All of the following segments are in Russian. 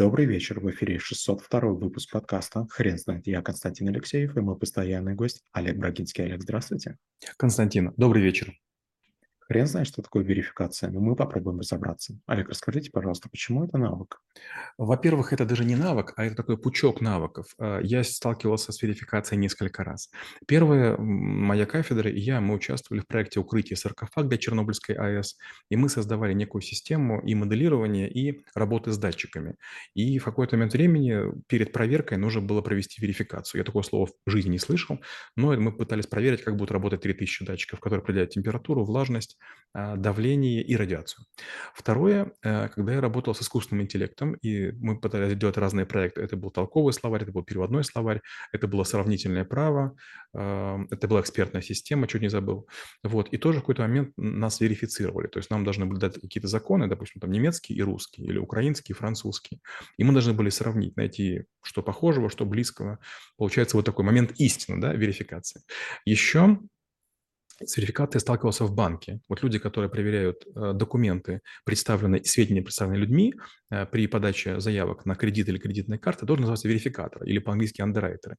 Добрый вечер, в эфире 602 выпуск подкаста «Хрен знает». Я Константин Алексеев и мой постоянный гость Олег Брагинский. Олег, здравствуйте. Константин, добрый вечер. Хрен знает, что такое верификация, но мы попробуем разобраться. Олег, расскажите, пожалуйста, почему это навык? Во-первых, это даже не навык, а это такой пучок навыков. А, я сталкивался с верификацией несколько раз. Первая моя кафедра и я, мы участвовали в проекте укрытия саркофаг для Чернобыльской АЭС, и мы создавали некую систему и моделирования, и работы с датчиками. И в какой-то момент времени перед проверкой нужно было провести верификацию. Я такого слова в жизни не слышал, но мы пытались проверить, как будут работать 3000 датчиков, которые определяют температуру, влажность, давление и радиацию. Второе, э, когда я работал с искусственным интеллектом, и мы пытались делать разные проекты, это был толковый словарь, это был переводной словарь, это было сравнительное право, а, это была экспертная система, чуть не забыл. Вот. И тоже в какой-то момент нас верифицировали, то есть нам должны были дать какие-то законы, допустим, там немецкий и русский, или украинский и французский, и мы должны были сравнить, найти что похожего, что близкого. Получается вот такой момент истины, да, верификации. Еще с верификацией я сталкивался в банке. Вот люди, которые проверяют э, документы, представленные, сведения, представленные людьми э, при подаче заявок на кредит или кредитные карты, должен называться верификатор или по-английски андеррайтеры.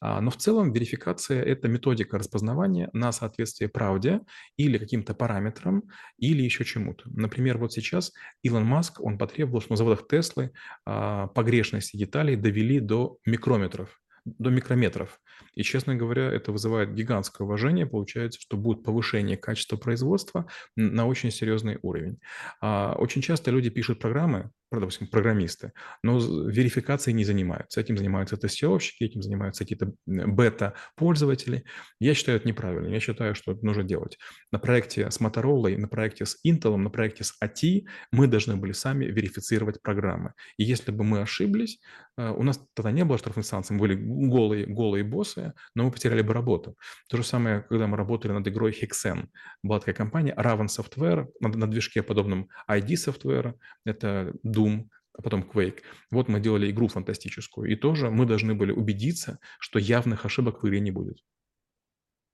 Но в целом верификация – это методика распознавания на соответствие правде или каким-то параметрам, или еще чему-то. Например, вот сейчас Илон Маск, он потребовал, что на заводах Теслы а, погрешности деталей довели до микрометров до микрометров. И, честно говоря, это вызывает гигантское уважение. Получается, что будет повышение качества производства на очень серьезный уровень. А, очень часто люди пишут программы, допустим, программисты, но верификацией не занимаются. Этим занимаются тестировщики, этим занимаются какие-то бета-пользователи. Я считаю это неправильно. Я считаю, что это нужно делать. На проекте с Motorola, на проекте с Intel, на проекте с AT мы должны были сами верифицировать программы. И если бы мы ошиблись, э, у нас тогда не было штрафных санкций, мы были голые, голые боссы, но мы потеряли бы работу. То же самое, когда мы работали над игрой Hexen. Была такая компания Raven Software, на, на движке подобном ID Software, это Doom, а потом Quake. Вот мы делали игру фантастическую, и тоже мы должны были убедиться, что явных ошибок в игре не будет.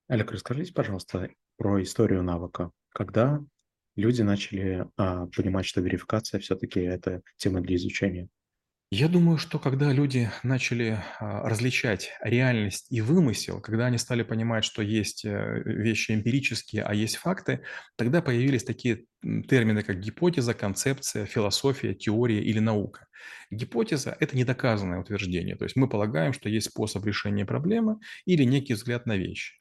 Олег, расскажите, пожалуйста, про историю навыка. Когда люди начали а, понимать, что верификация все-таки это тема для изучения? Я думаю, что когда люди начали а, различать реальность и вымысел, когда они стали понимать, что есть э, вещи эмпирические, а есть факты, тогда появились такие термины, как гипотеза, концепция, философия, теория или наука. Гипотеза – это недоказанное утверждение, то есть мы полагаем, что есть способ решения проблемы или некий взгляд на вещи.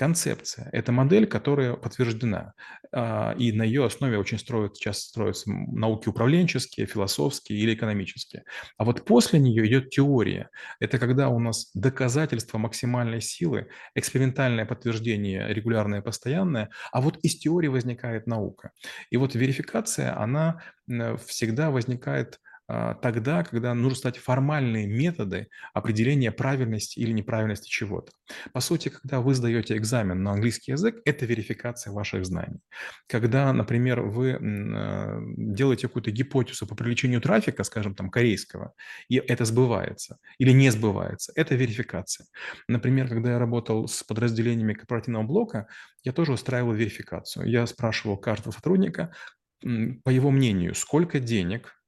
Концепция – это модель, которая подтверждена, а, и на ее основе очень строят, часто строятся науки управленческие, философские или экономические. А вот после нее идет теория. Это когда у нас доказательство максимальной силы, экспериментальное подтверждение регулярное, постоянное, а вот из теории возникает наука. И вот верификация, она всегда возникает тогда, когда нужно стать формальные методы определения правильности или неправильности чего-то. По сути, когда вы сдаете экзамен на английский язык, это верификация ваших знаний. Когда, например, вы а, делаете какую-то гипотезу по привлечению трафика, скажем, там, корейского, и это сбывается или не сбывается, это верификация. Например, когда я работал с подразделениями корпоративного блока, я тоже устраивал верификацию. Я спрашивал каждого сотрудника, по его мнению, сколько денег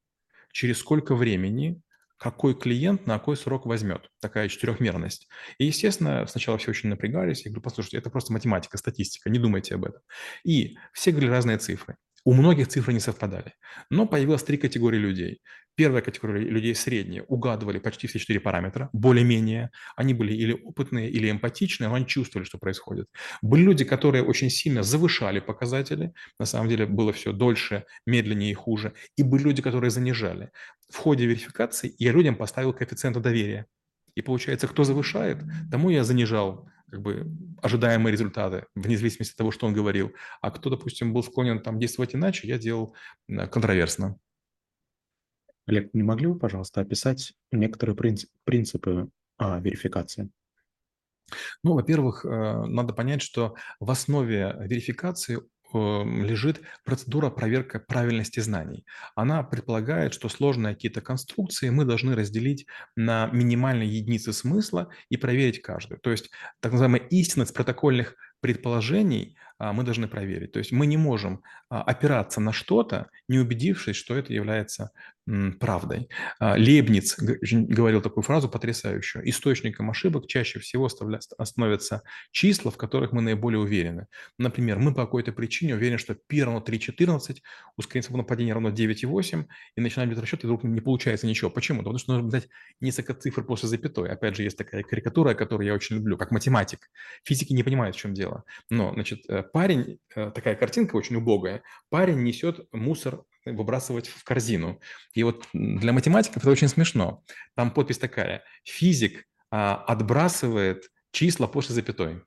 через сколько времени какой клиент на какой срок возьмет. Такая четырехмерность. И, естественно, сначала все очень напрягались. Я говорю, послушайте, это просто математика, статистика, не думайте об этом. И все говорили разные цифры. У многих цифры не совпадали. Но появилось три категории людей. Первая категория людей средние угадывали почти все четыре параметра, более-менее. Они были или опытные, или эмпатичные, но они чувствовали, что происходит. Были люди, которые очень сильно завышали показатели. На самом деле было все дольше, медленнее и хуже. И были люди, которые занижали. В ходе верификации я людям поставил коэффициент доверия. И получается, кто завышает, тому я занижал как бы ожидаемые результаты, вне зависимости от того, что он говорил. А кто, допустим, был склонен там действовать иначе, я делал контроверсно. Олег, не могли бы, пожалуйста, описать некоторые принцип, принципы а, верификации? Ну, во-первых, э, надо понять, что в основе верификации лежит процедура проверки правильности знаний. Она предполагает, что сложные какие-то конструкции мы должны разделить на минимальные единицы смысла и проверить каждую. То есть так называемая истинность протокольных предположений а, мы должны проверить. То есть мы не можем а, опираться на что-то, не убедившись, что это является правдой. А, Лейбниц говорил такую фразу потрясающую. Источником ошибок чаще всего становятся числа, в которых мы наиболее уверены. Например, мы по какой-то причине уверены, что π равно 3,14, ускорение свободного падения равно 9,8, и начинаем делать расчет, и вдруг не получается ничего. Почему? Потому что нужно дать несколько цифр после запятой. Опять же, есть такая карикатура, которую я очень люблю, как математик. Физики не понимают, в чем дело. Но, значит, э, парень, э, такая картинка очень убогая, парень несет мусор выбрасывать в корзину. И вот для математиков это очень смешно. Там подпись такая. Физик а, отбрасывает числа после запятой.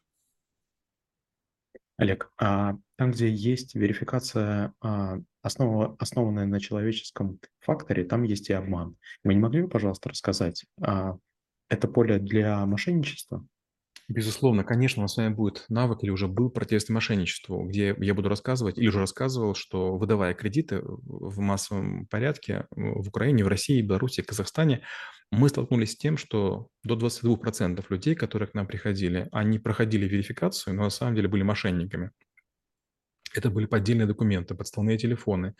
Олег, а там, где есть верификация, а, основа, основанная на человеческом факторе, там есть и обман. Вы не могли бы, пожалуйста, рассказать, а, это поле для мошенничества? Безусловно, конечно, у нас с вами будет навык или уже был противодействие мошенничеству, где я буду рассказывать или уже рассказывал, что выдавая кредиты в массовом порядке в Украине, в России, Беларуси, Казахстане, мы столкнулись с тем, что до 22% людей, которые к нам приходили, они проходили верификацию, но на самом деле были мошенниками. Это были поддельные документы, подставные телефоны,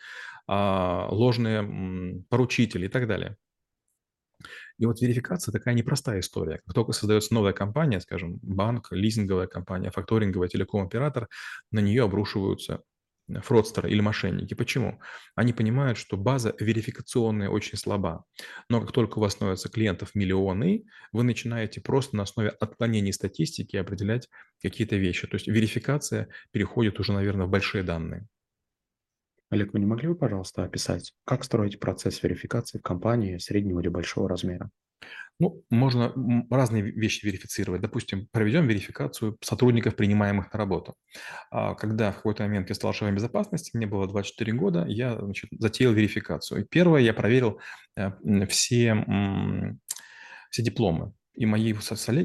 а, ложные поручители и так далее. И вот верификация такая непростая история. Как только создается новая компания, скажем, банк, лизинговая компания, факторинговая, телеком-оператор, на нее обрушиваются фродстеры или мошенники. Почему? Они понимают, что база верификационная очень слаба. Но как только у вас становятся клиентов миллионы, вы начинаете просто на основе отклонений статистики определять какие-то вещи. То есть верификация переходит уже, наверное, в большие данные. Олег, вы не могли бы, пожалуйста, описать, как строить процесс верификации в компании среднего или большого размера? Ну, можно разные вещи верифицировать. Допустим, проведем верификацию сотрудников, принимаемых на работу. А когда в какой-то момент я стал шефом безопасности, мне было 24 года, я значит, затеял верификацию. И первое, я проверил э, все, все дипломы. И мои,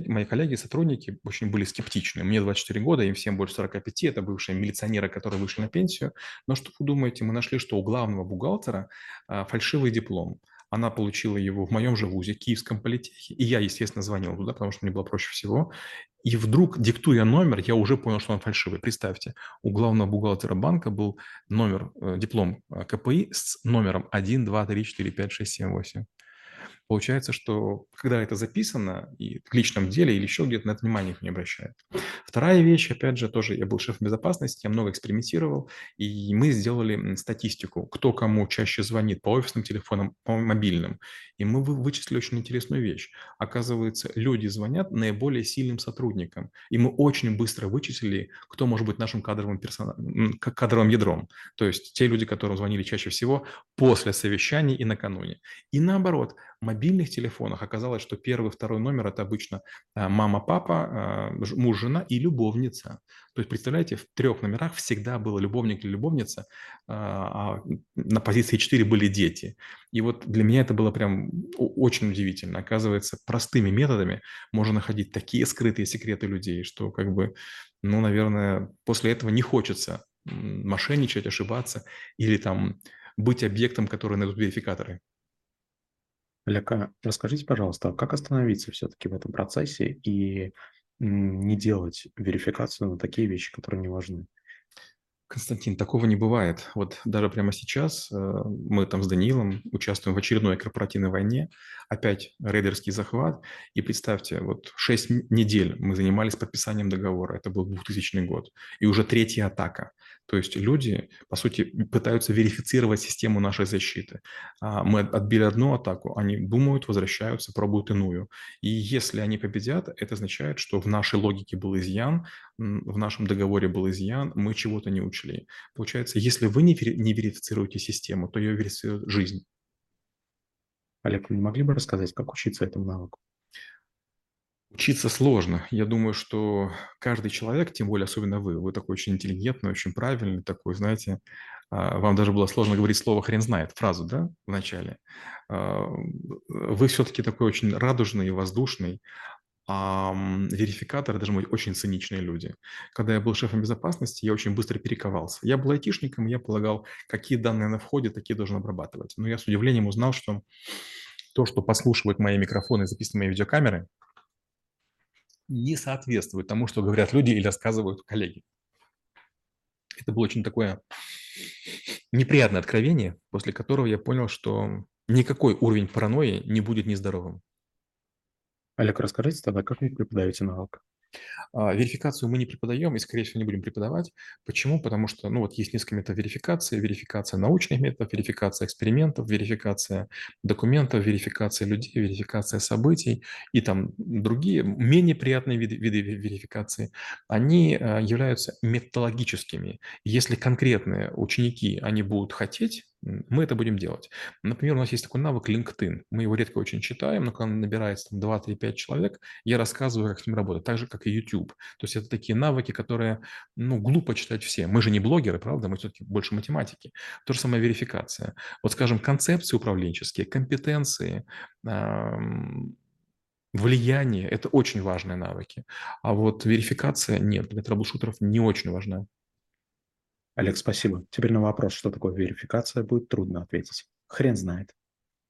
мои коллеги, сотрудники очень были скептичны. Мне 24 года, им всем больше 45, это бывшие милиционеры, которые вышли на пенсию. Но что вы думаете, мы нашли, что у главного бухгалтера а, фальшивый диплом. Она получила его в моем же вузе, Киевском политехе. И я, естественно, звонил туда, потому что мне было проще всего. И вдруг, диктуя номер, я уже понял, что он фальшивый. Представьте, у главного бухгалтера банка был номер, э, диплом э, КПИ с номером 1, 2, 3, 4, 5, 6, 7, 8. Получается, что когда это записано и в личном деле или еще где-то, на это внимание не обращают. Вторая вещь, опять же, тоже я был шефом безопасности, я много экспериментировал, и мы сделали статистику, кто кому чаще звонит по офисным телефонам, по мобильным. И мы вычислили очень интересную вещь. Оказывается, люди звонят наиболее сильным сотрудникам. И мы очень быстро вычислили, кто может быть нашим кадровым, персонал... кадровым ядром. То есть те люди, которым звонили чаще всего после совещаний и накануне. И наоборот, мобильных телефонах оказалось, что первый, второй номер – это обычно а, мама, папа, а, муж, жена и любовница. То есть, представляете, в трех номерах всегда был любовник или любовница, а, а на позиции 4 были дети. И вот для меня это было прям очень удивительно. Оказывается, простыми методами можно находить такие скрытые секреты людей, что как бы, ну, наверное, после этого не хочется мошенничать, ошибаться или там быть объектом, который найдут верификаторы. Олег, а расскажите, пожалуйста, как остановиться все-таки в этом процессе и не делать верификацию на такие вещи, которые не важны? Константин, такого не бывает. Вот даже прямо сейчас э, мы там с Даниилом участвуем в очередной корпоративной войне, опять рейдерский захват, и представьте, вот 6 недель мы занимались подписанием договора, это был 2000 год, и уже третья атака. То есть люди, по сути, пытаются верифицировать систему нашей защиты. А, мы отбили одну атаку, они думают, возвращаются, пробуют иную. И если они победят, это означает, что в нашей логике был изъян, в нашем договоре был изъян, мы чего-то не учли. Получается, если вы не, верифицируете систему, то ее верифицирует жизнь. Олег, вы не могли бы рассказать, как учиться этому навыку? Учиться сложно. Я думаю, что каждый человек, тем более особенно вы, вы такой очень интеллигентный, очень правильный, такой, знаете, а, вам даже было сложно говорить слово «хрен знает», фразу, да, в начале. А, вы все-таки такой очень радужный и воздушный, а верификаторы должны быть очень циничные люди. Когда я был шефом безопасности, я очень быстро перековался. Я был айтишником, я полагал, какие данные на входе, такие должен обрабатывать. Но я с удивлением узнал, что то, что послушивают мои микрофоны и записывают мои видеокамеры – не соответствует тому, что говорят люди или рассказывают коллеги. Это было очень такое неприятное откровение, после которого я понял, что никакой уровень паранойи не будет нездоровым. Олег, расскажите тогда, как вы преподаете навык? А, верификацию мы не преподаем и, скорее всего, не будем преподавать. Почему? Потому что, ну, вот есть несколько методов верификации. Верификация научных методов, верификация экспериментов, верификация документов, верификация людей, верификация событий и там другие менее приятные виды, виды верификации. Они а, являются методологическими. Если конкретные ученики, они будут хотеть мы это будем делать. Например, у нас есть такой навык LinkedIn. Мы его редко очень читаем, но когда набирается там 2, 3, 5 человек, я рассказываю, как с ним работать, так же, как и YouTube. То есть это такие навыки, которые, ну, глупо читать все. Мы же не блогеры, правда? Мы все-таки больше математики. То же самое верификация. Вот, скажем, концепции управленческие, компетенции, влияние – это очень важные навыки. А вот верификация – нет, для трэблшутеров не очень важна. Олег, спасибо. Теперь на вопрос, что такое верификация, будет трудно ответить. Хрен знает.